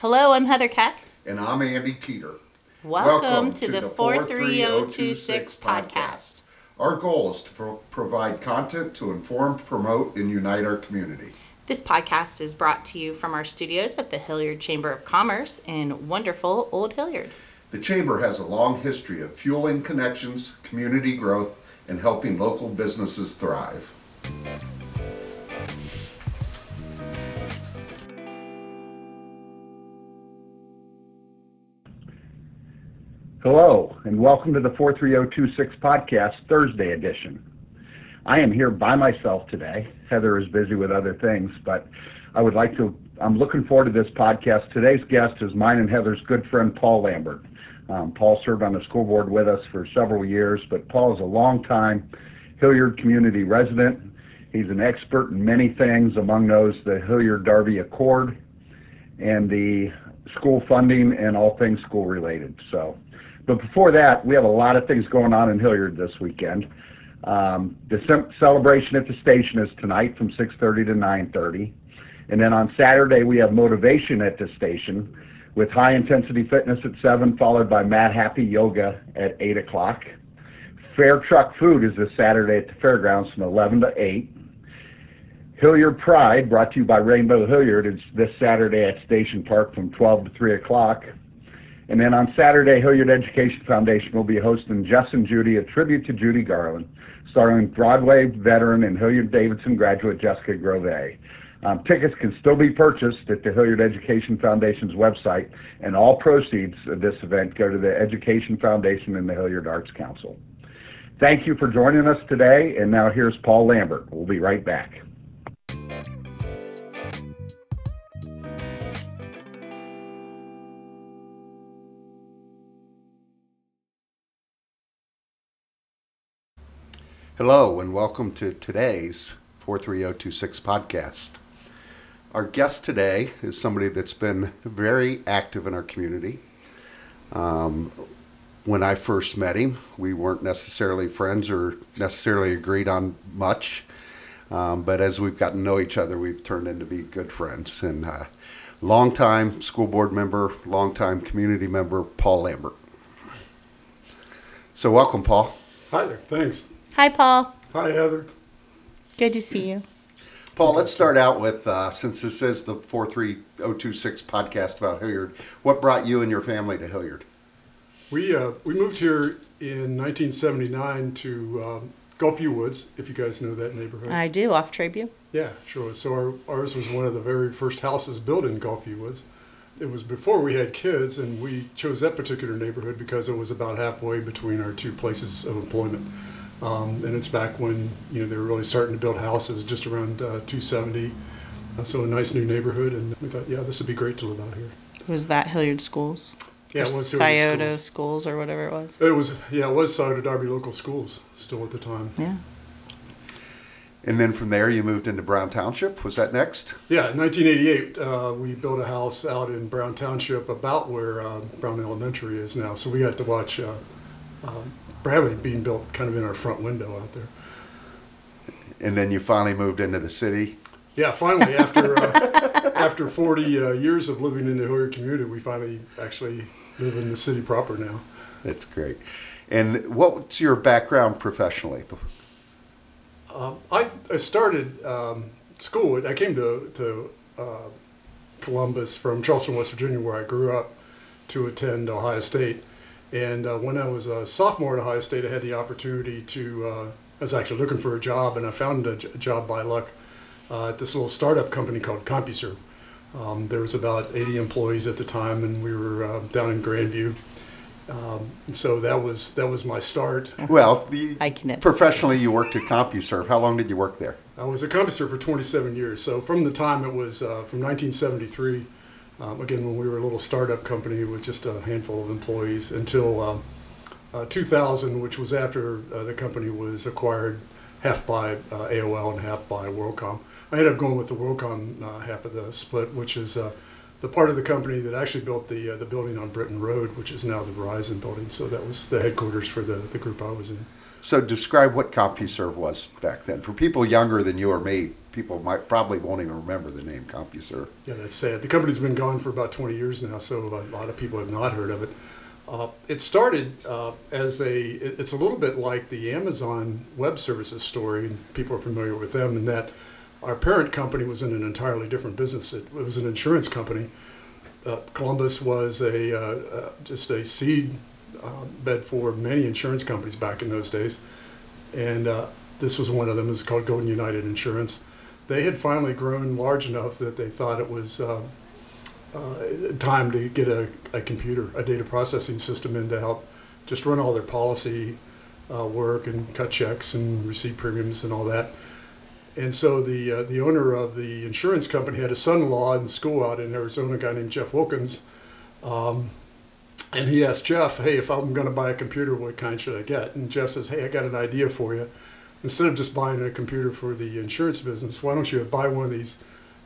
Hello, I'm Heather Keck. And I'm Andy Keeter. Welcome, to, the 43026 podcast. Our goal is to pro- provide content to inform, promote, and unite our community. This podcast is brought to you from our studios at the Hilliard Chamber of Commerce in wonderful Old Hilliard. The Chamber has a long history of fueling connections, community growth, and helping local businesses thrive. Hello, and welcome to the 43026 podcast, Thursday edition. I am here by myself today. Heather is busy with other things, but I would like to, I'm looking forward to this podcast. Today's guest is mine and Heather's good friend, Paul Lambert. Um, Paul served on the school board with us for several years, but Paul is a long-time Hilliard community resident. He's an expert in many things, among those the Hilliard Darby Accord and the school funding and all things school related. So, but before that, we have a lot of things going on in Hilliard this weekend. Um, the ce- celebration at the station is tonight from 6:30 to 9:30, and then on Saturday we have motivation at the station with high intensity fitness at seven, followed by Mad Happy Yoga at eight o'clock. Fair Truck Food is this Saturday at the fairgrounds from 11 to 8. Hilliard Pride, brought to you by Rainbow Hilliard, is this Saturday at Station Park from 12 to 3 o'clock. And then on Saturday, Hilliard Education Foundation will be hosting Jess and Judy, a tribute to Judy Garland, starring Broadway veteran and Hilliard Davidson graduate Jessica Grove. Um, tickets can still be purchased at the Hilliard Education Foundation's website, and all proceeds of this event go to the Education Foundation and the Hilliard Arts Council. Thank you for joining us today, and now here's Paul Lambert. We'll be right back. Hello, and welcome to today's 43026 podcast. Our guest today is somebody that's been very active in our community. Um, when I first met him, we weren't necessarily friends or necessarily agreed on much. Um, but as we've gotten to know each other, we've turned into be good friends. And uh, longtime school board member, longtime community member, Paul Lambert. So, welcome, Paul. Hi there. Thanks. Hi, Paul. Hi, Heather. Good to see you. Paul, let's start out with uh, since this is the 43026 podcast about Hilliard, what brought you and your family to Hilliard? We uh, we moved here in 1979 to um, Gulfview Woods, if you guys know that neighborhood. I do, off Tribune. yeah, sure. So our, ours was one of the very first houses built in Gulfview Woods. It was before we had kids, and we chose that particular neighborhood because it was about halfway between our two places of employment. Um, and it's back when you know they were really starting to build houses just around uh, 270. Uh, so a nice new neighborhood, and we thought, yeah, this would be great to live out here. Was that Hilliard Schools? Yeah, Or it was Scioto Schools. Schools or whatever it was. It was yeah, it was Scioto Darby Local Schools still at the time. Yeah. And then from there, you moved into Brown Township. Was that next? Yeah, in 1988, uh, we built a house out in Brown Township, about where uh, Brown Elementary is now. So we got to watch uh, uh, Bradley being built kind of in our front window out there. And then you finally moved into the city. Yeah, finally, after uh, after 40 uh, years of living in the Hilliard community, we finally actually live in the city proper now. That's great. And what's your background professionally? Um, I, I started um, school. I came to, to uh, Columbus from Charleston, West Virginia, where I grew up, to attend Ohio State. And uh, when I was a sophomore at Ohio State, I had the opportunity to. Uh, I was actually looking for a job, and I found a, j- a job by luck uh, at this little startup company called CompuServe. Um, there was about 80 employees at the time, and we were uh, down in Grandview. Um, so that was that was my start. Well, the, I can- professionally, you worked at CompuServe. How long did you work there? I was at CompuServe for 27 years. So from the time it was uh, from 1973, um, again when we were a little startup company with just a handful of employees, until um, uh, 2000, which was after uh, the company was acquired half by uh, AOL and half by WorldCom. I ended up going with the WorldCom uh, half of the split, which is uh, the part of the company that actually built the uh, the building on Britton Road, which is now the Verizon building. So that was the headquarters for the, the group I was in. So describe what CompuServe was back then for people younger than you or me. People might probably won't even remember the name CompuServe. Yeah, that's sad. The company's been gone for about 20 years now, so a lot of people have not heard of it. Uh, it started uh, as a, it- it's a little bit like the Amazon Web Services story, and people are familiar with them, in that our parent company was in an entirely different business. It, was an insurance company. Uh, Columbus was a uh, uh, just a seed uh, bed for many insurance companies back in those days, and this was one of them. It's called Golden United Insurance. They had finally grown large enough that they thought it was uh, uh, time to get a, a computer, a data processing system in to help just run all their policy uh, work and cut checks and receive premiums and all that. And so the uh, the owner of the insurance company had a son-in-law in school out in Arizona, a guy named Jeff Wilkins, um, and he asked Jeff, "Hey, if I'm going to buy a computer, what kind should I get?" And Jeff says, "Hey, I got an idea for you. Instead of just buying a computer for the insurance business, why don't you buy one of these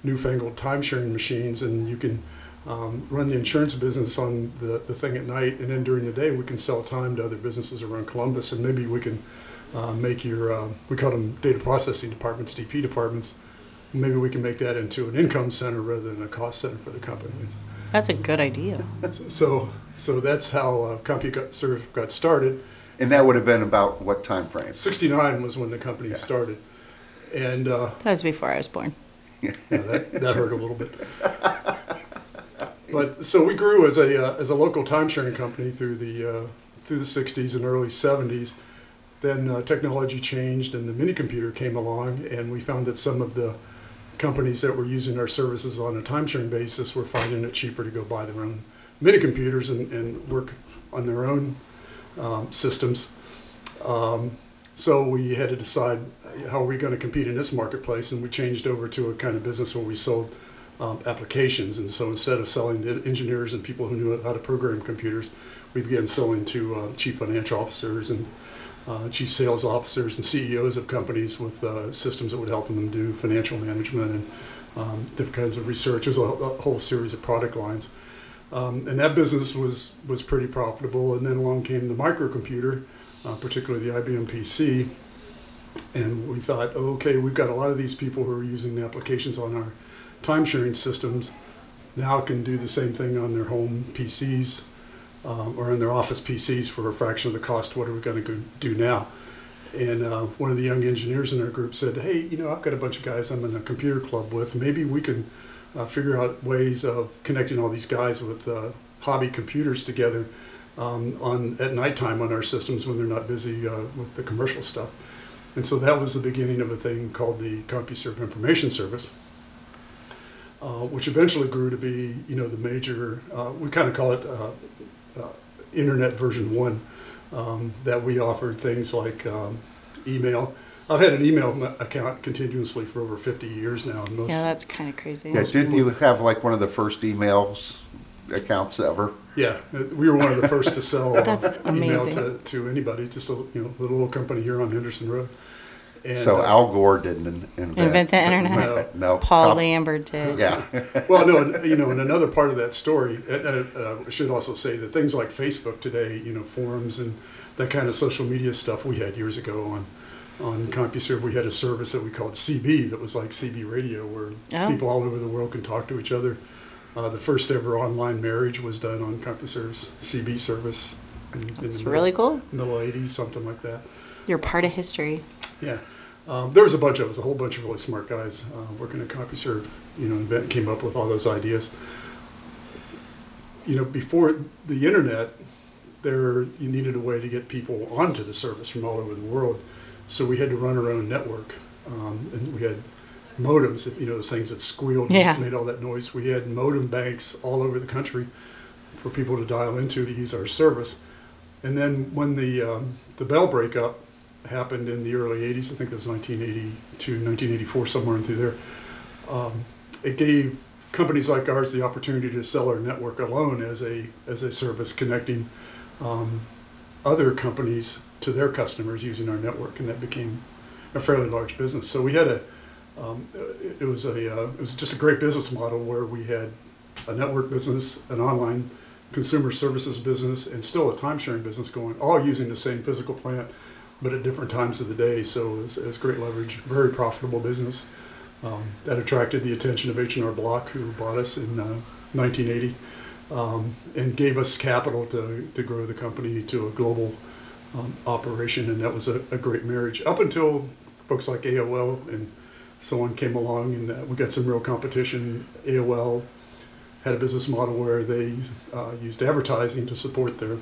newfangled time-sharing machines, and you can um, run the insurance business on the, the thing at night, and then during the day we can sell time to other businesses around Columbus, and maybe we can uh, make your uh, we call them data processing departments, DP departments. Maybe we can make that into an income center rather than a cost center for the company. That's a good idea. So so that's how uh, CompuServe got started. And that would have been about what time frame? 69 was when the company Yeah. started, and uh, That was before I was born. Yeah, that, that hurt a little bit. But so we grew as a uh, as a local time sharing company through the uh, through the '60s and early '70s. Then uh, technology changed, and the mini computer came along, and we found that some of the companies that were using our services on a time sharing basis were finding it cheaper to go buy their own mini computers and, and work on their own um, systems. Um, so we had to decide how are we going to compete in this marketplace, and we changed over to a kind of business where we sold um, applications. And so instead of selling to engineers and people who knew how to program computers, we began selling to uh, chief financial officers and uh, chief sales officers and CEOs of companies with uh, systems that would help them do financial management and um, different kinds of research. There's a, a whole series of product lines. Um, and that business was, was pretty profitable. And then along came the microcomputer, uh, particularly the IBM PC. And we thought, oh, okay, we've got a lot of these people who are using the applications on our time sharing systems now can do the same thing on their home PCs um, or on their office PCs for a fraction of the cost. What are we going to do now? And uh, one of the young engineers in our group said, hey, you know, I've got a bunch of guys I'm in a computer club with. Maybe we can uh, figure out ways of connecting all these guys with uh, hobby computers together um, on at nighttime on our systems when they're not busy uh, with the commercial stuff. And so that was the beginning of a thing called the CompuServe Information Service, uh, which eventually grew to be, you know, the major. Uh, we kind of call it uh, Internet version one. Um, that we offered things like um, email. I've had an email m- account continuously for over 50 years now. And most, Yeah, that's kind of crazy. Yeah, didn't you have like one of the first emails accounts ever? Yeah, uh, we were one of the first to sell uh, That's email amazing. to, to anybody, just a you know little old company here on Henderson Road. And, so uh, Al Gore didn't in- invent, Invent the internet. No. no, Paul Com- Lambert did. Yeah, well, no, and, you know, and another part of that story, uh, uh, I should also say that things like Facebook today, you know, forums and that kind of social media stuff we had years ago on on CompuServe, we had a service that we called CB that was like CB radio, where Oh. people all over the world can talk to each other. Uh, the first ever online marriage was done on CompuServe's CB service. In, in the That's middle- really cool. Middle 80s, something like that. You're part of history. Yeah. Um, there was a bunch of us, a whole bunch of really smart guys uh, working at CompuServe, you know, invent, came up with all those ideas. You know, before the internet, there you needed a way to get people onto the service from all over the world. So we had to run our own network, um, and we had modems, you know, those things that squealed, and made all that noise. We had modem banks all over the country for people to dial into to use our service. And then when the um, the Bell breakup happened in the early 80s, I think it was 1982, 1984, somewhere in through there, um, it gave companies like ours the opportunity to sell our network alone as a as a service connecting um, other companies to their customers using our network, and that became a fairly large business. So we had a um, it, was a uh, it was just a great business model where we had a network business, an online consumer services business, and still a time sharing business going, all using the same physical plant, but at different times of the day. So it was, it great leverage, very profitable business. Um, that attracted the attention of H&R Block, who bought us in uh, 1980 um, and gave us capital to, to grow the company to a global um, operation, and that was a, a great marriage. Up until folks like AOL and so on came along, and uh, we got some real competition. AOL had a business model where they uh, used advertising to support their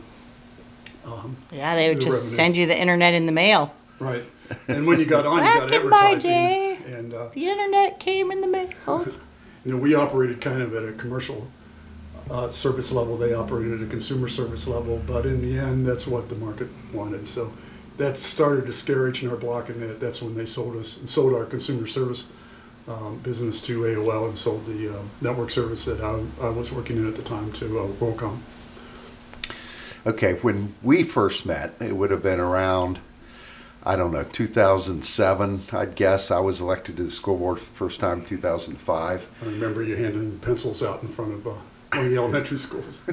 um, Yeah, they would just revenue. send you the internet in the mail. right. And when you got on, you got Back in my advertising, and uh, The internet came in the mail. you know we operated kind of at a commercial uh, service level. They operated at a consumer service level, but in the end, that's what the market wanted. So that started to scare H&R Block, and that, that's when they sold us and sold our consumer service um, business to AOL and sold the uh, network service that I, I was working in at the time to uh, WorldCom. Okay, when we first met, it would have been around, I don't know, 2007, I'd guess. I was elected to the school board for the first time in 2005. I remember you handing pencils out in front of uh, one of the elementary schools.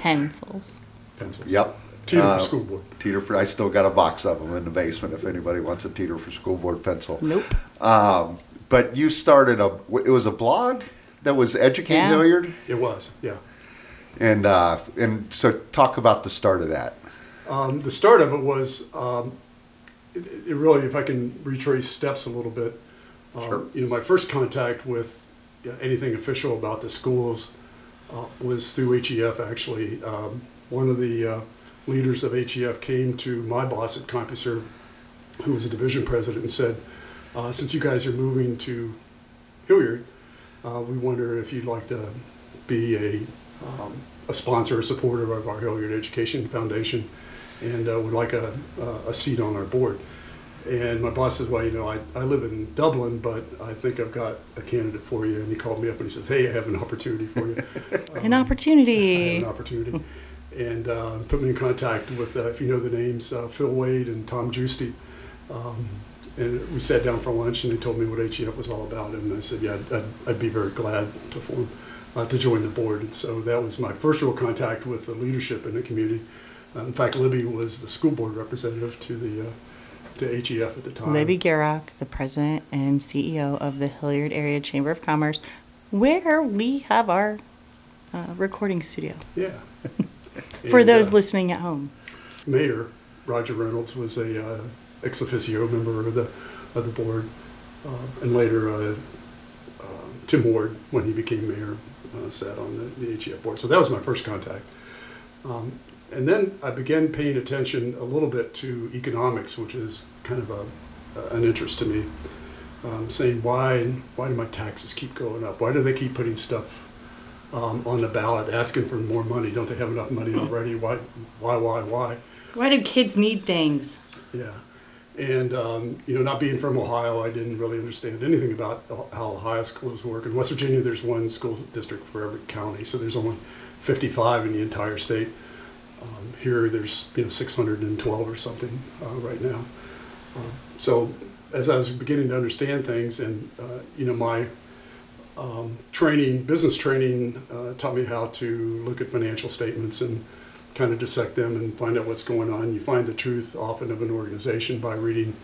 Pencils. pencils. Yep. Keeter Uh, for school board. Keeter for, I still got a box of them in the basement if anybody wants a Keeter for school board pencil. Nope. Um, but you started a, it was a blog that was Educate Yeah. Hilliard? It was, yeah. And, uh, and so talk about the start of that. Um, the start of it was, um, it, it really, if I can retrace steps a little bit, um, Sure. you know, my first contact with anything official about the schools uh, was through HEF. Actually, um, one of the uh, leaders of HEF came to my boss at CompuServe, who was a division president, and said, uh, "Since you guys are moving to Hilliard, uh, we wonder if you'd like to be a, um, a sponsor, a supporter of our Hilliard Education Foundation, and uh, would like a a seat on our board. And my boss says, well, you know, I, I live in Dublin, but I think I've got a candidate for you. And he called me up and he says, hey, I have an opportunity for you. An I opportunity. an opportunity. And uh, put me in contact with, uh, if you know the names, uh, Phil Wade and Tom Giusti. Um, and we sat down for lunch and they told me what HEF was all about. And I said, yeah, I'd, I'd, I'd be very glad to form, uh, to join the board. And so that was my first real contact with the leadership in the community. Uh, in fact, Libby was the school board representative to the, uh, to HEF at the time. Libby Gierach, the president and CEO of the Hilliard Area Chamber of Commerce, where we have our uh, recording studio. Yeah. For And, those uh, listening at home. mayor Roger Reynolds was a uh, ex officio member of the of the board, uh, and later uh, uh, Tim Ward, when he became mayor, uh, sat on the, the HEF board. So that was my first contact. Um, and then I began paying attention a little bit to economics, which is kind of a, an interest to me. Um, saying why why do my taxes keep going up? Why do they keep putting stuff um, on the ballot, asking for more money? Don't they have enough money already? Why why why why? Why do kids need things? Yeah, and um, you know, not being from Ohio, I didn't really understand anything about how Ohio schools work. In West Virginia, there's one school district for every county, so there's only 55 in the entire state. Um, here, there's you know 612 or something uh, right now. Um, so, as I was beginning to understand things, and uh, you know, my um, training, business training, uh, taught me how to look at financial statements and kind of dissect them and find out what's going on. You find the truth often of an organization by reading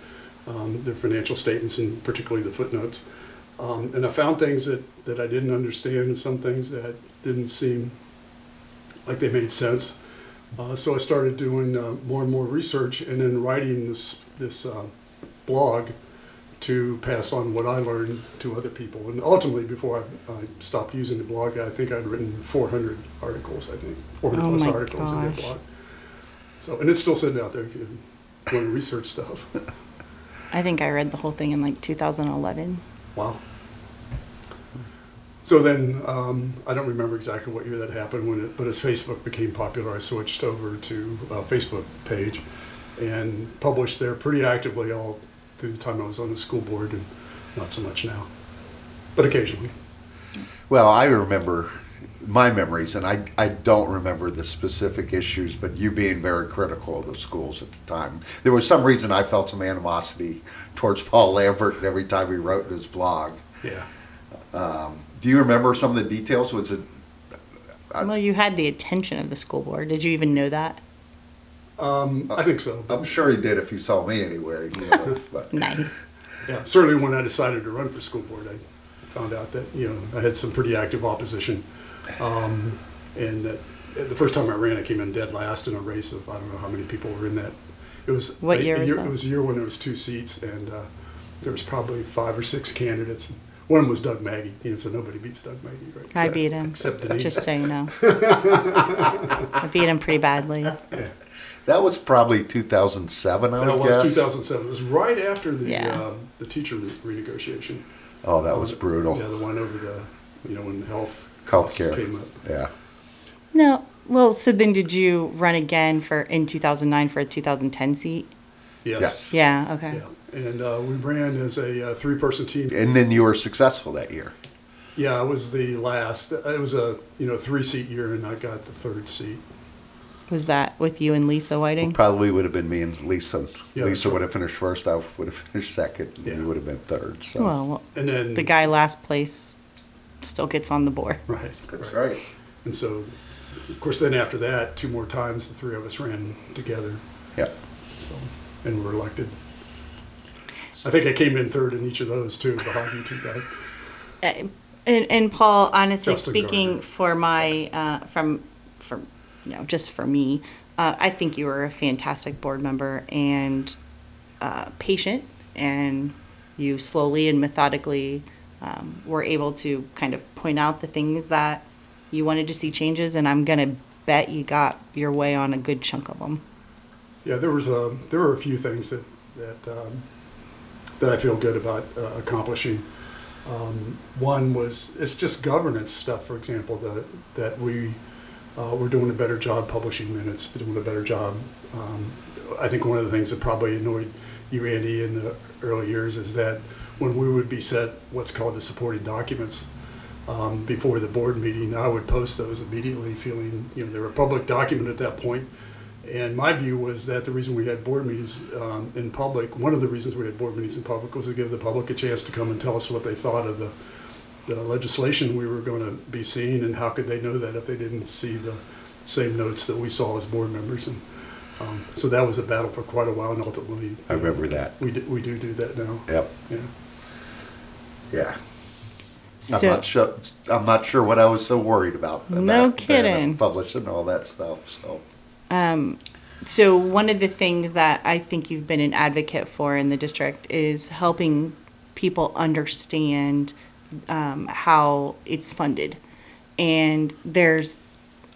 um, their financial statements and particularly the footnotes. Um, and I found things that, that I didn't understand and some things that didn't seem like they made sense. Uh, so I started doing uh, more and more research and then writing this, this uh, blog to pass on what I learned to other people. And ultimately, before I, I stopped using the blog, I think I'd written 400 articles, I think, 400 Oh plus articles in the blog. So, and it's still sitting out there if you want to research stuff. I think I read the whole thing in like 2011. Wow. So then, um, I don't remember exactly what year that happened when it, but as Facebook became popular, I switched over to a Facebook page and published there pretty actively all through the time I was on the school board and not so much now, but occasionally. Well, I remember my memories, and I, I don't remember the specific issues, but you being very critical of the schools at the time. There was some reason I felt some animosity towards Paul Lambert every time he wrote in his blog. Yeah. Do you remember some of the details? Was it I- well, you had the attention of the school board. Did you even know that? Um, I think so. I'm sure he did if he saw me anywhere. You know, Nice. Yeah, certainly when I decided to run for school board, I found out that, you know, I had some pretty active opposition. Um, and that, uh, the first time I ran, I came in dead last in a race of, I don't know how many people were in that. It was. What a- year a was that? It was a year when there was two seats and, uh, there was probably five or six candidates. One of them was Doug Maggie, you know, so nobody beats Doug Maggie, right? I Except- beat him, Except Denise. just so you know. I beat him pretty badly. Yeah. That was probably 2007, I That would was 2007. It was right after the Yeah. um, the teacher re- renegotiation. Oh, that was brutal. Yeah, the one over the, you know, when health costs Healthcare. came up. Yeah. No, well, so then did you run again for in 2009 for a 2010 seat? Yes. Yes. Yeah. Okay. Yeah. And uh, we ran as a uh, three-person team. And then you were successful that year. Yeah, I was the last. It was a you know three-seat year, and I got the third seat. Was that with you and Lisa Whiting? Probably would have been me and Lisa. Yeah, Lisa that's would have finished first. I would have finished second. And Yeah. you would have been third. So. Well, And then the guy last place still gets on the board. Right. That's right. And so, of course, then after that, two more times, the three of us ran together. Yeah. So, and were elected. I think I came in third in each of those too, behind you two guys. Uh, And, and Paul, honestly Justin speaking, Gardner. for my uh, from from you know just for me, uh, I think you were a fantastic board member and uh, patient, and you slowly and methodically um, were able to kind of point out the things that you wanted to see changes, and I'm gonna bet you got your way on a good chunk of them. Yeah, there was a there were a few things that that um, that I feel good about uh, accomplishing. Um, one was it's just governance stuff. For example, that that we uh, we're doing a better job publishing minutes. Doing a better job. Um, I think one of the things that probably annoyed you, Andy, in the early years is that when we would be set what's called the supporting documents um, before the board meeting, I would post those immediately, feeling you know they were a public document at that point. And my view was that the reason we had board meetings um, in public, one of the reasons we had board meetings in public was to give the public a chance to come and tell us what they thought of the, the legislation we were going to be seeing, and how could they know that if they didn't see the same notes that we saw as board members. And um, so that was a battle for quite a while, and ultimately, I remember that. we do, we do do that now. Yep. Yeah. Yeah. I'm So not sure. I'm not sure what I was so worried about. No about that and kidding. Publishing all that stuff. So. Um, so one of the things that I think you've been an advocate for in the district is helping people understand um, how it's funded, and there's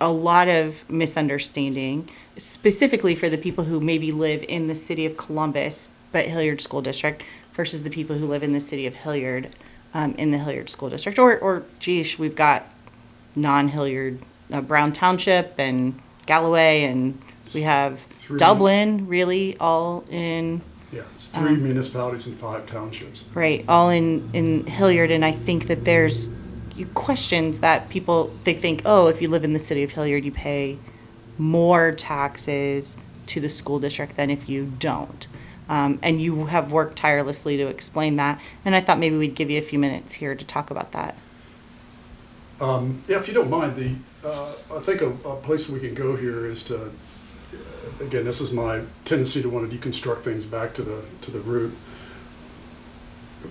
a lot of misunderstanding, specifically for the people who maybe live in the city of Columbus but Hilliard School District versus the people who live in the city of Hilliard um, in the Hilliard School District, or or geez, we've got non-Hilliard, uh, Brown Township and Galloway, and we have Three. Dublin, really, all in, Yeah, it's three municipalities and five townships. right, all in, in Hilliard, and I think that there's questions that people, they think, oh, if you live in the city of Hilliard, you pay more taxes to the school district than if you don't. Um, and you have worked tirelessly to explain that, and I thought maybe we'd give you a few minutes here to talk about that. Um, yeah, if you don't mind, the uh, I think a, a place we can go here is to again, this is my tendency to want to deconstruct things back to the to the root.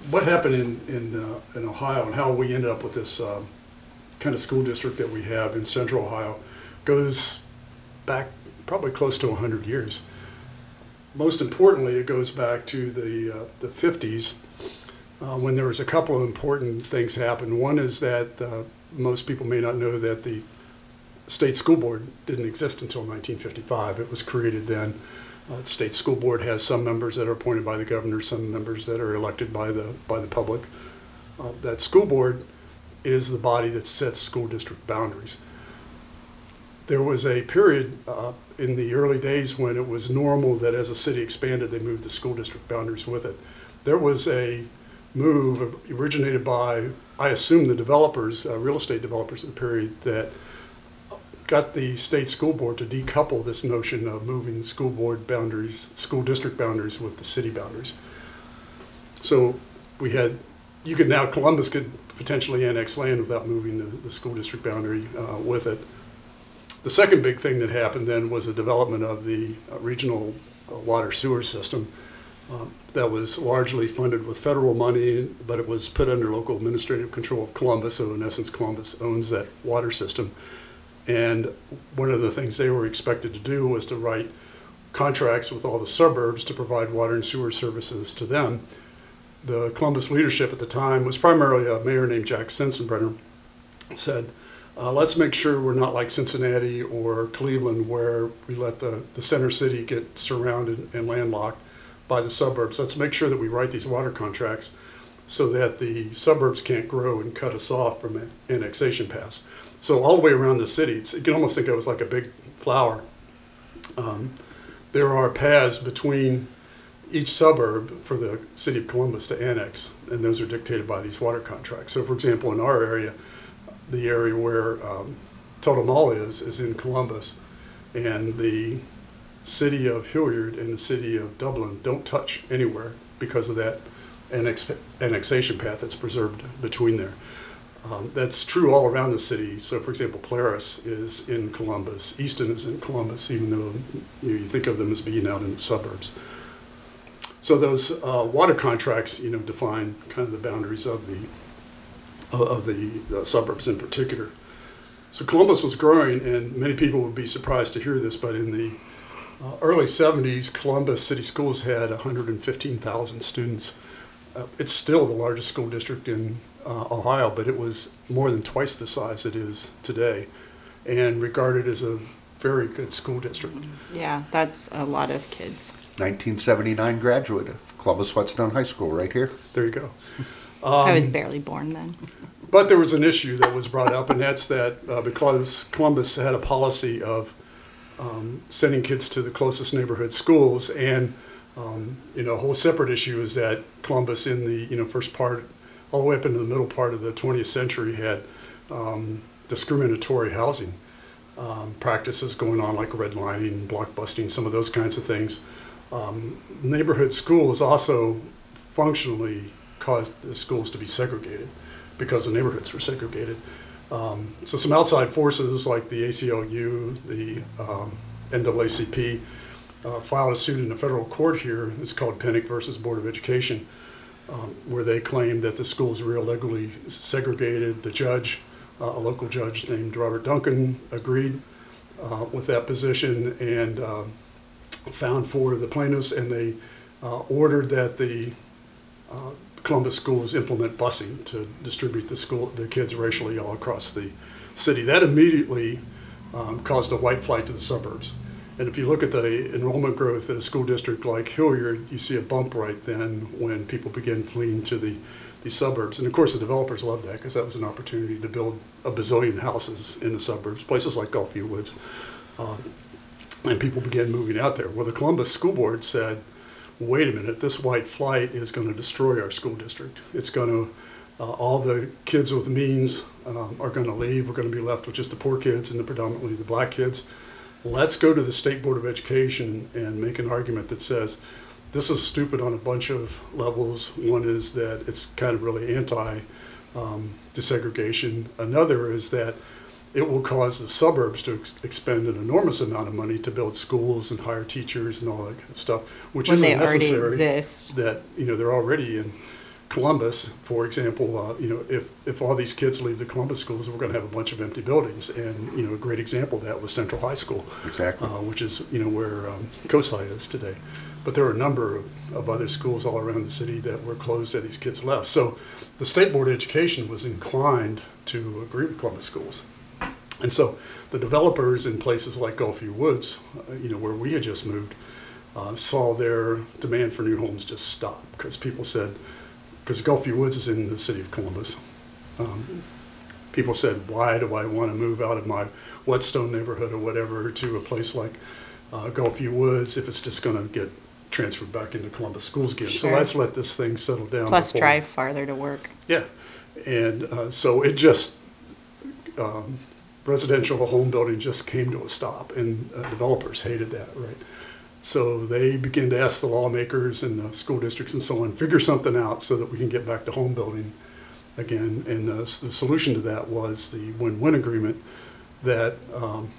What happened in in, uh, in Ohio and how we ended up with this um, kind of school district that we have in Central Ohio goes back probably close to 100 years. Most importantly, it goes back to the uh, the 50s uh, when there was a couple of important things happen. One is that uh, most people may not know that the state school board didn't exist until 1955. It was created then. Uh, the state school board has some members that are appointed by the governor, some members that are elected by the by the public. Uh, that school board is the body that sets school district boundaries. There was a period uh, in the early days when it was normal that as a city expanded, they moved the school district boundaries with it. There was a move originated by, I assume, the developers, uh, real estate developers of the period, that got the state school board to decouple this notion of moving school board boundaries, school district boundaries with the city boundaries. So we had, you could now, Columbus could potentially annex land without moving the, the school district boundary uh, with it. The second big thing that happened then was the development of the uh, regional uh, water sewer system um, that was largely funded with federal money, but it was put under local administrative control of Columbus. So in essence, Columbus owns that water system. And one of the things they were expected to do was to write contracts with all the suburbs to provide water and sewer services to them. The Columbus leadership at the time was primarily a mayor named Jack Sensenbrenner, said, uh, let's make sure we're not like Cincinnati or Cleveland where we let the, the center city get surrounded and landlocked by the suburbs. Let's make sure that we write these water contracts so that the suburbs can't grow and cut us off from an annexation pass. So all the way around the city, you can almost think of it as like a big flower. Um, there are paths between each suburb for the city of Columbus to annex, and those are dictated by these water contracts. So, for example, in our area, the area where um, Tuttle Mall is, is in Columbus, and the city of Hilliard and the city of Dublin don't touch anywhere because of that annex, annexation path that's preserved between there. Um, that's true all around the city. So, for example, Polaris is in Columbus, Easton is in Columbus, even though you, know, you think of them as being out in the suburbs. So those uh, water contracts, you know, define kind of the boundaries of the of the uh, suburbs in particular. So Columbus was growing, and many people would be surprised to hear this, but in the uh, early 70s, Columbus City Schools had 115,000 students. Uh, it's still the largest school district in uh, Ohio, but it was more than twice the size it is today, and regarded as a very good school district. Yeah, that's a lot of kids. 1979 graduate of Columbus Whetstone High School, right here. There you go. I was barely born then. But there was an issue that was brought up, and that's that uh, because Columbus had a policy of um, sending kids to the closest neighborhood schools, and um, you know, a whole separate issue is that Columbus, in the you know first part, all the way up into the middle part of the 20th century, had um, discriminatory housing um, practices going on, like redlining, blockbusting, some of those kinds of things. Um, neighborhood schools also functionally caused the schools to be segregated because the neighborhoods were segregated. Um, so some outside forces like the ACLU, the um, NAACP, uh, filed a suit in the federal court here. It's called Penick versus Board of Education, um, where they claimed that the schools were illegally segregated. The judge, uh, a local judge named Robert Duncan, agreed uh, with that position and um, found for the plaintiffs, and they uh, ordered that the uh, Columbus schools implement busing to distribute the school the kids racially all across the city. That immediately um, caused a white flight to the suburbs. And if you look at the enrollment growth in a school district like Hilliard, you see a bump right then when people begin fleeing to the, the suburbs. And of course, the developers loved that because that was an opportunity to build a bazillion houses in the suburbs, places like Gulfview Woods. Um, and people began moving out there. Well, the Columbus School Board said, wait a minute, this white flight is going to destroy our school district. It's going to, uh, all the kids with means um, are going to leave. We're going to be left with just the poor kids and the predominantly the black kids. Let's go to the State Board of Education and make an argument that says this is stupid on a bunch of levels. One is that it's kind of really anti um, desegregation. Another is that it will cause the suburbs to ex- expend an enormous amount of money to build schools and hire teachers and all that kind of stuff, which When isn't necessary. That you know they're already in Columbus, for example. Uh, you know, if if all these kids leave the Columbus schools, we're going to have a bunch of empty buildings. And you know, a great example of that was Central High School, Exactly. uh, which is you know where um, COSI is today. But there are a number of, of other schools all around the city that were closed that these kids left. So the State Board of Education was inclined to agree with Columbus schools. And so the developers in places like Gulfview Woods, uh, you know, where we had just moved, uh, saw their demand for new homes just stop because people said, because Gulfview Woods is in the city of Columbus. Um, people said, why do I want to move out of my Whetstone neighborhood or whatever to a place like uh, Gulfview Woods if it's just going to get transferred back into Columbus schools again? So let's let this thing settle down. Plus, before- drive farther to work. yeah, and uh, so it just um, residential home building just came to a stop, and uh, developers hated that, right? So they began to ask the lawmakers and the school districts and so on, figure something out so that we can get back to home building again. And the, the solution to that was the win-win agreement that um,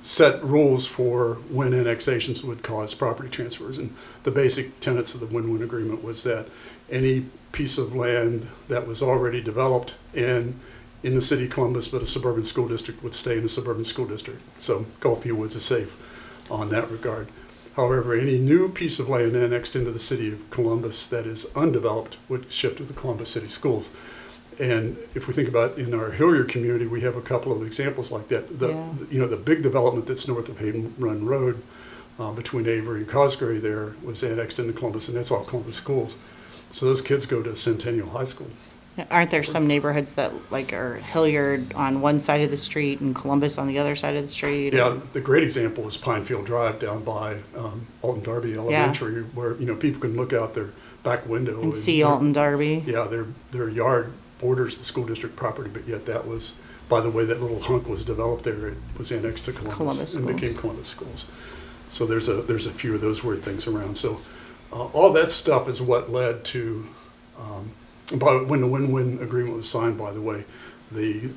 set rules for when annexations would cause property transfers. And the basic tenets of the win-win agreement was that any piece of land that was already developed and in the city of Columbus, but a suburban school district would stay in the suburban school district. So Gulfview Woods is safe on that regard. However, any new piece of land annexed into the city of Columbus that is undeveloped would shift to the Columbus City Schools. And if we think about in our Hilliard community, we have a couple of examples like that. The, Yeah. you know, the big development that's north of Hayden Run Road, uh, between Avery and Cosgray there was annexed into Columbus, and that's all Columbus schools. So those kids go to Centennial High School. Aren't there some neighborhoods that like are Hilliard on one side of the street and Columbus on the other side of the street? Yeah, the great example is Pinefield Drive down by um, Alton Darby Elementary, where, you know, people can look out their back window. And see Alton Darby? Yeah, their, their yard borders the school district property, but yet that was, by the way that little hunk was developed there, it was annexed to Columbus Columbus and became Columbus schools. So there's a, there's a few of those weird things around. So uh, all that stuff is what led to, um, by, when the win-win agreement was signed, by the way, the,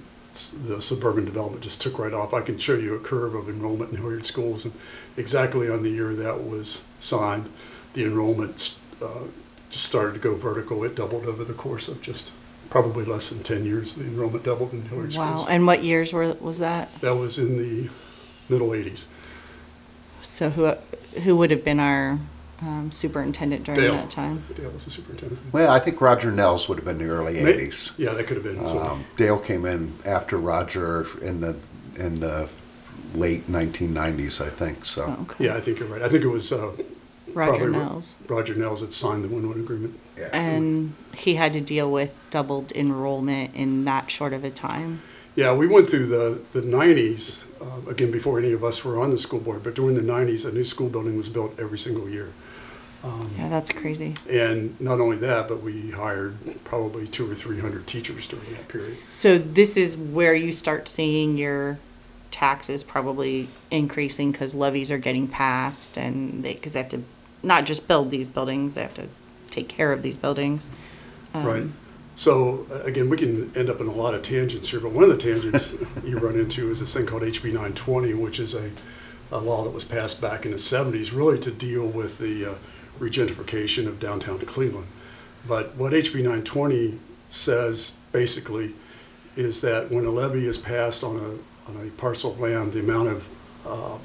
the suburban development just took right off. I can show you a curve of enrollment in Hilliard schools, and exactly on the year that was signed, the enrollment uh, just started to go vertical. It doubled over the course of just probably less than 10 years. The enrollment doubled in Hilliard Wow. schools. Wow, and what years were was that? That was in the middle 80s. So who who would have been our um, superintendent during Dale. that time? Dale was the superintendent. Well, I think Roger Nels would have been the early May- 80s. Yeah, that could have been. So- Um, Dale came in after Roger in the in the late 1990s, I think. So Oh, okay. yeah, I think you're right. I think it was uh, Roger probably Ro- Nels. Roger Nels that signed the win-win agreement. yeah. And he had to deal with doubled enrollment in that short of a time. Yeah, we went through the, the 90s, uh, again, before any of us were on the school board, but during the 90s, a new school building was built every single year. Yeah, that's crazy. And not only that, but we hired probably two or 300 teachers during that period. So this is where you start seeing your taxes probably increasing because levies are getting passed and they, because they have to not just build these buildings, they have to take care of these buildings. Um, Right. So, uh, again, we can end up in a lot of tangents here, but one of the tangents you run into is this thing called HB 920, which is a, a law that was passed back in the 70s, really to deal with the uh, regentrification of downtown Cleveland. But what HB 920 says basically is that when a levy is passed on a, on a parcel of land, the amount of uh,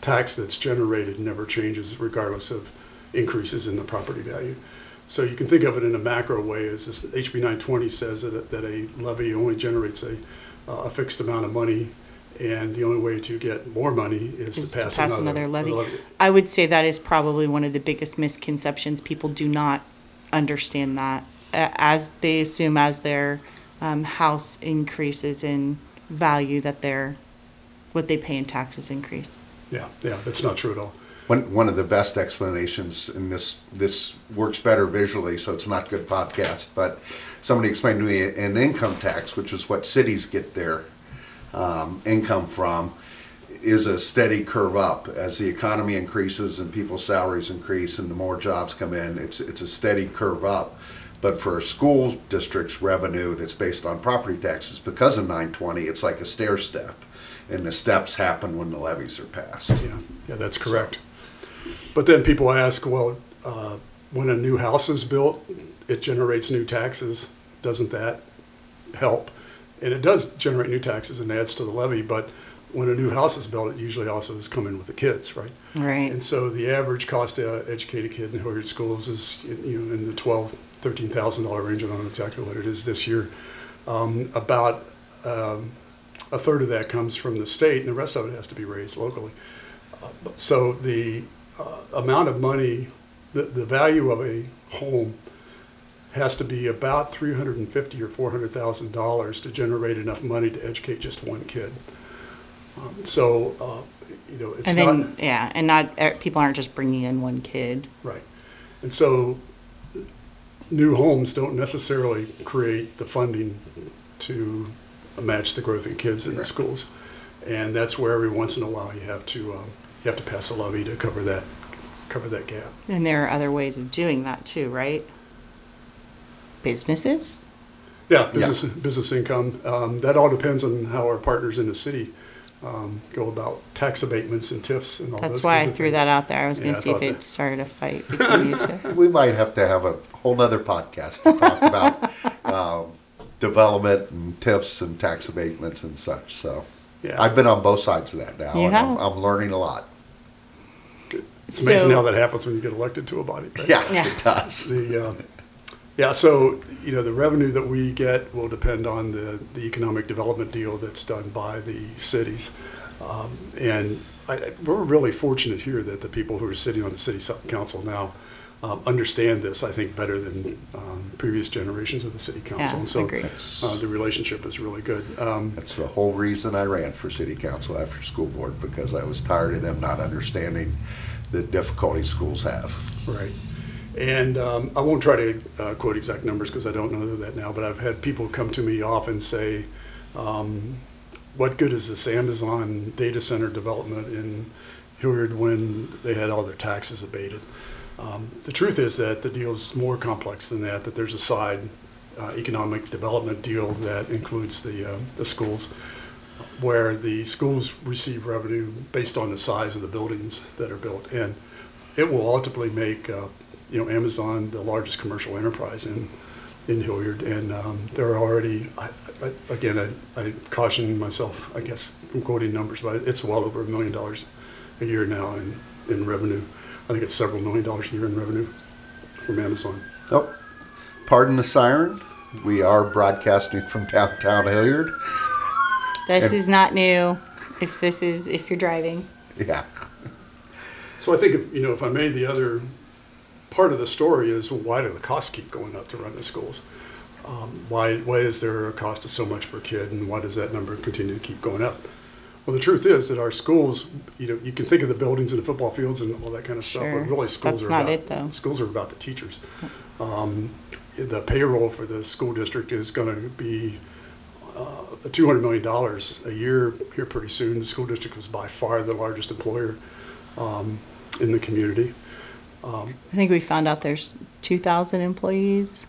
tax that's generated never changes regardless of increases in the property value. So you can think of it in a macro way as this HB 920 says that, that a levy only generates a, uh, a fixed amount of money and the only way to get more money is, Is to to pass, pass another levy. levy. I would say that is probably one of the biggest misconceptions. People do not understand that. As they assume as their um, house increases in value, that their, what they pay in taxes increase. Yeah, yeah, that's not true at all. One, one of the best explanations, and this this works better visually, so it's not good podcast. But somebody explained to me an income tax, which is what cities get their um, income from, is a steady curve up as the economy increases and people's salaries increase and the more jobs come in. It's it's a steady curve up. But for a school district's revenue that's based on property taxes, because of 920, it's like a stair step, and the steps happen when the levies are passed. Yeah, yeah, that's correct. But then people ask, well, uh, when a new house is built, it generates new taxes. Doesn't that help? And it does generate new taxes and adds to the levy, but when a new house is built, it usually also is coming with the kids, right? Right. And so the average cost to educate a kid in Hilliard schools is, you know, in the twelve, thirteen thousand dollar range. I don't know exactly what it is this year. Um, about um, a third of that comes from the state, and the rest of it has to be raised locally. Uh, So the uh, amount of money, the, the value of a home has to be about three hundred and fifty or four hundred thousand dollars to generate enough money to educate just one kid. Um, So, uh, you know, it's And not. then, yeah, and not, er, people aren't just bringing in one kid. Right. And so new homes don't necessarily create the funding to match the growth in kids in the schools. And that's where every once in a while you have to, um, you have to pass a levy to cover that, cover that gap. And there are other ways of doing that too, right? Businesses? Yeah, business, business income. Um, that all depends on how our partners in the city um, go about tax abatements and TIFs and all those That's why I threw things. that out there. I was Yeah, gonna I see if it that- started a fight between you two. We might have to have a whole other podcast to talk about um, development and TIFs and tax abatements and such. So Yeah. I've been on both sides of that now, You and I'm. I'm learning a lot. It's amazing So- how that happens when you get elected to a body. right? Yeah, Yeah. it does. The, uh, yeah, so, you know, the revenue that we get will depend on the, the economic development deal that's done by the cities. Um, And I, I- we're really fortunate here that the people who are sitting on the city council now um, understand this, I think, better than um, previous generations of the city council. Yeah, And so agreed. uh, the relationship is really good. Um, That's the whole reason I ran for city council after school board because I was tired of them not understanding the difficulties schools have. Right. And um, I won't try to uh, quote exact numbers because I don't know that now, but I've had people come to me often say, um, what good is this Amazon data center development in Hilliard when they had all their taxes abated? Um, the truth is that the deal is more complex than that, that there's a side uh, economic development deal that includes the, uh, the schools, where the schools receive revenue based on the size of the buildings that are built. And it will ultimately make, uh, you know, Amazon the largest commercial enterprise in, in Hilliard. And um, they're already, I, I, again, I, I caution myself, I guess, from quoting numbers, but it's well over a million dollars a year now in, in revenue. I think it's several million dollars a year in revenue from Amazon. Oh, pardon the siren. We are broadcasting from downtown Hilliard. This And- is not new. If this is, if you're driving, Yeah. So I think, if, you know, if I made the other part of the story is why do the costs keep going up to run the schools? Um, why, why is there a cost of so much per kid and why does that number continue to keep going up? Well, the truth is that our schools, you know, you can think of the buildings and the football fields and all that kind of stuff, but really schools That's are not about, it, though. schools are about the teachers. Um, the payroll for the school district is going to be uh, $200 million a year here pretty soon. The school district was by far the largest employer um, in the community. Um, I think we found out there's two thousand employees.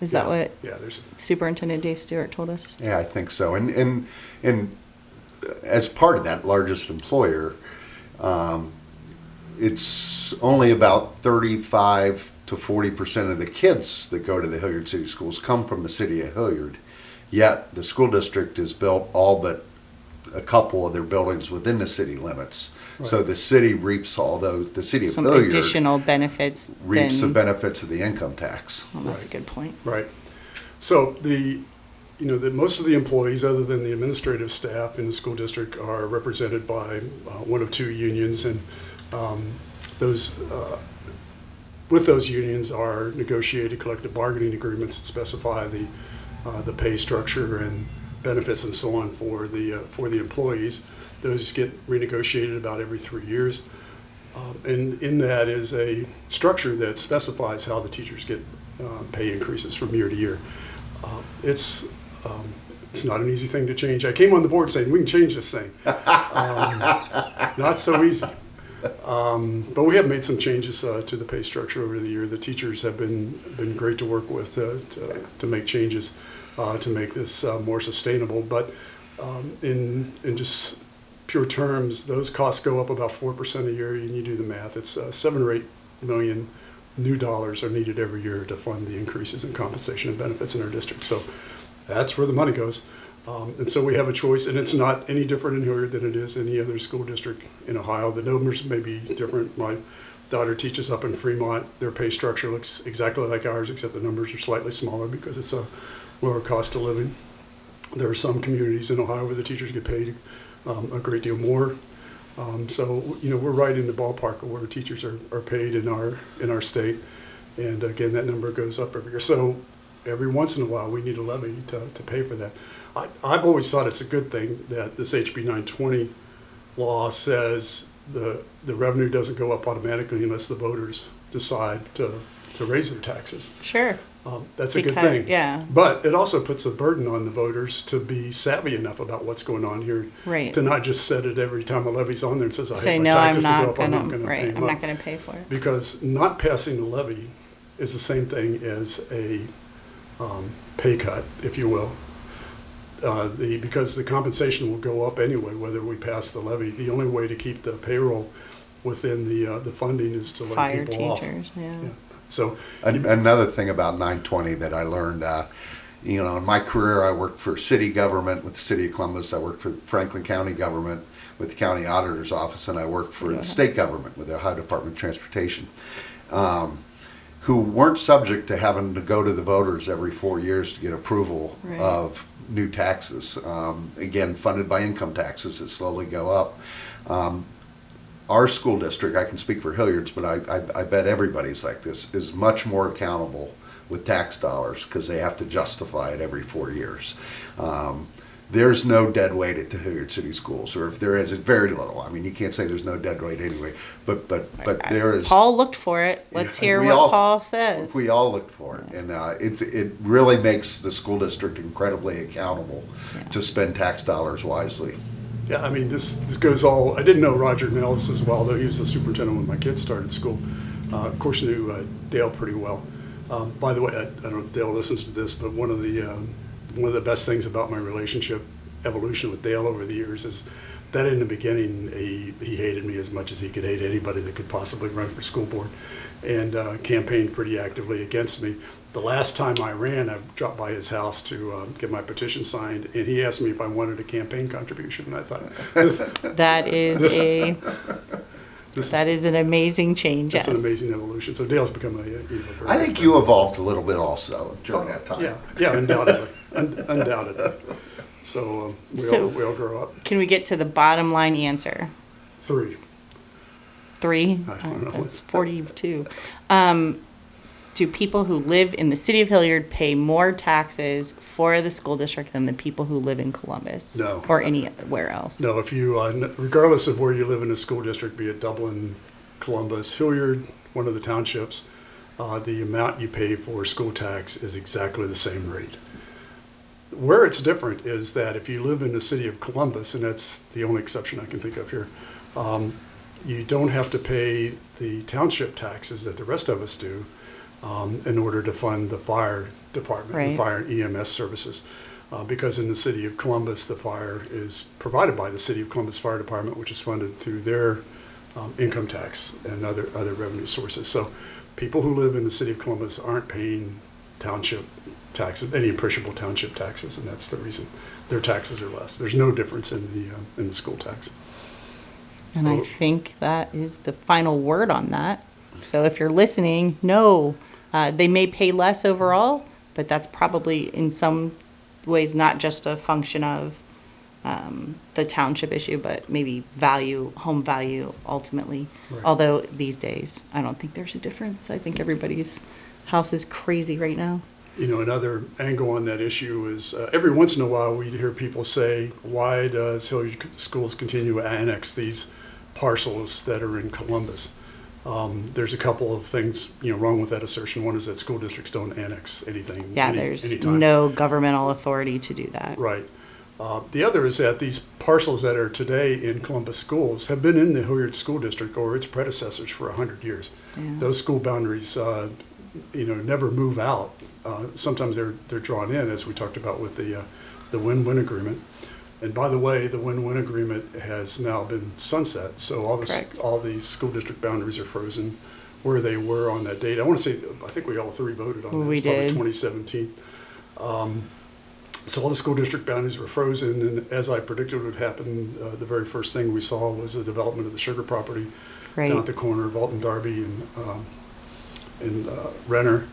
Is that yeah, what Yeah, there's, Superintendent Dave Stewart told us? Yeah, I think so. And and and as part of that largest employer, um, it's only about thirty-five to forty percent of the kids that go to the Hilliard City Schools come from the city of Hilliard. Yet the school district is built all but a couple of their buildings within the city limits. So the city reaps all those. The city of Some Hilliard additional benefits reaps the than, benefits of the income tax. well, that's a good point. right. So the, you know, the, most of the employees, other than the administrative staff in the school district, are represented by uh, one of two unions. And um, those, uh, with those unions are negotiated collective bargaining agreements that specify the, uh, the pay structure and benefits and so on for the, uh, for the employees. Those get renegotiated about every three years. Um, And in that is a structure that specifies how the teachers get uh, pay increases from year to year. Uh, It's, um, it's not an easy thing to change. I came on the board saying, we can change this thing. Um, Not so easy. Um, But we have made some changes uh, to the pay structure over the year. The teachers have been, been great to work with uh, to, to make changes, uh, to make this uh, more sustainable. But um, in, in just pure terms, those costs go up about four percent a year, and you do the math, it's uh, seven or eight million new dollars are needed every year to fund the increases in compensation and benefits in our district. So that's where the money goes. Um, and so we have a choice, and it's not any different in Hilliard than it is any other school district in Ohio. The numbers may be different. My daughter teaches up in Fremont. Their pay structure looks exactly like ours, except the numbers are slightly smaller because it's a lower cost of living. There are some communities in Ohio where the teachers get paid um, a great deal more. Um, so, you know, we're right in the ballpark of where teachers are, are paid in our, in our state. And again, that number goes up every year. So every once in a while, we need a levy to, to pay for that. I, I've always thought it's a good thing that this HB 920 law says the, the revenue doesn't go up automatically unless the voters decide to, to raise their taxes. Sure. Um, that's a good thing. yeah. But it also puts a burden on the voters to be savvy enough about what's going on here. Right. To not just set it every time a levy's on there and says, I Say no, I'm taxes to go not up, gonna. gonna pay Right, them I'm not up." gonna pay for it. Because not passing the levy is the same thing as a um, pay cut, if you will. uh, the, because the compensation will go up anyway, whether we pass the levy. The only way to keep the payroll within the, uh, the funding is to let Fire people off. teachers, yeah. Yeah. So, An- Another thing about 920 that I learned, uh, you know, in my career, I worked for city government with the city of Columbus. I worked for Franklin County government with the county auditor's office, and I worked for the state government with the Ohio Department of Transportation, um, who weren't subject to having to go to the voters every four years to get approval Right. of new taxes. Um, again, funded by income taxes that slowly go up. Um, our school district, I can speak for Hilliard's, but I, I, I bet everybody's like this, is much more accountable with tax dollars because they have to justify it every four years. Um, there's no dead weight at the Hilliard City Schools, or if there is, it's very little. I mean, you can't say there's no dead weight anyway, but but but there is. Paul looked for it. Let's hear what all- Paul says. We all looked for it, and uh, it it really makes the school district incredibly accountable Yeah. to spend tax dollars wisely. Yeah, I mean, this, this goes all, I didn't know Roger Nehls as well, though he was the superintendent when my kids started school. Uh, Of course, knew uh, Dale pretty well. Um, By the way, I I don't know if Dale listens to this, but one of the, um, one of the best things about my relationship evolution with Dale over the years is that in the beginning, he, he hated me as much as he could hate anybody that could possibly run for school board and uh, campaigned pretty actively against me. The last time I ran, I dropped by his house to um, get my petition signed, and he asked me if I wanted a campaign contribution, and I thought, this, That is a, this that is, is an amazing change, that's yes. an amazing evolution. So Dale's become a, you know, a very I good think you evolved a little bit also during that time. Yeah, yeah, undoubtedly, Un- undoubtedly. So um, we all, we all grow up. Can we get to the bottom line answer? Three. Three? I don't know. That's forty-two. Um, do people who live in the city of Hilliard pay more taxes for the school district than the people who live in Columbus? No. Or anywhere else? No, if you, uh, regardless of where you live in a school district, be it Dublin, Columbus, Hilliard, one of the townships, uh, the amount you pay for school tax is exactly the same rate. Where it's different is that if you live in the city of Columbus, and that's the only exception I can think of here, um, you don't have to pay the township taxes that the rest of us do um, in order to fund the fire department, Right. and fire and EMS services. Uh, because in the city of Columbus, the fire is provided by the city of Columbus Fire Department, which is funded through their um, income tax and other, other revenue sources. So people who live in the city of Columbus aren't paying township taxes, any appreciable township taxes, and that's the reason their taxes are less. There's no difference in the, um, in the school tax. And I think that is the final word on that. So if you're listening, no, uh, they may pay less overall, but that's probably in some ways not just a function of um, the township issue, but maybe value, home value ultimately. Right. Although these days, I don't think there's a difference. I think everybody's house is crazy right now. You know, another angle on that issue is uh, every once in a while we hear people say, why does Hilliard Schools continue to annex these parcels that are in Columbus? Um, there's a couple of things, you know, wrong with that assertion. One is that school districts don't annex anything. Yeah, any- there's anytime. no governmental authority to do that. Right. Uh, the other is that these parcels that are today in Columbus schools have been in the Hilliard School District or its predecessors for 100 years. Yeah. Those school boundaries, uh, you know, never move out. Uh, sometimes they're, they're drawn in, as we talked about with the, uh, the win-win agreement. And by the way, the win-win agreement has now been sunset, so all the, Correct. all the school district boundaries are frozen where they were on that date. I want to say, I think we all three voted on that. We It's probably did. 2017. So all the school district boundaries were frozen, and as I predicted would happen, uh, the very first thing we saw was the development of the sugar property Right. down at the corner of Alton Darby and, um, and uh, Renner,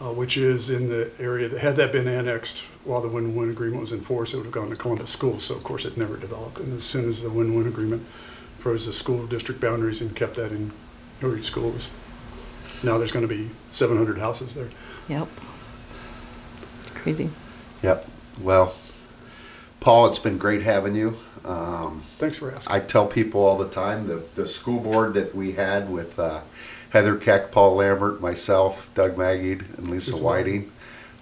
uh, which is in the area that, had that been annexed while the win-win agreement was in force, it would have gone to Columbus Schools, so of course it never developed. And as soon as the win-win agreement froze the school district boundaries and kept that in Hilliard Schools, now there's going to be 700 houses there. Yep. It's crazy. Yep. Well, Paul, it's been great having you. Um, Thanks for asking. I tell people all the time the the school board that we had with uh, Heather Keck, Paul Lambert, myself, Doug Magid, and Lisa Lisa Whiting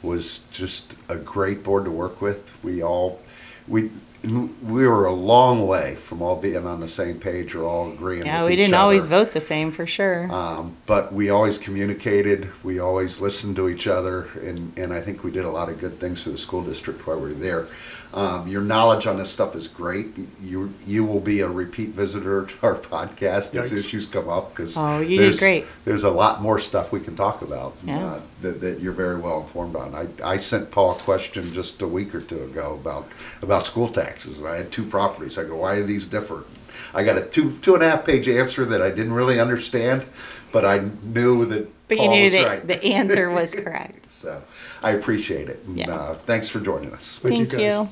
was just a great board to work with. We all we we were a long way from all being on the same page or all agreeing. Yeah, we didn't always vote the same for sure. Um, but we always communicated, we always listened to each other, and, and I think we did a lot of good things for the school district while we were there. Um, your knowledge on this stuff is great. You you will be a repeat visitor to our podcast as issues come up because Oh, you did great. There's a lot more stuff we can talk about Yeah. uh, that, that you're very well informed on. I, I sent Paul a question just a week or two ago about about school taxes, and I had two properties. I go, why are these different? I got a two two and a half page answer that I didn't really understand, but I knew that But you knew was that right. the answer was correct. so I appreciate it. And, Yeah. uh, thanks for joining us. Thank you, Thank you. guys.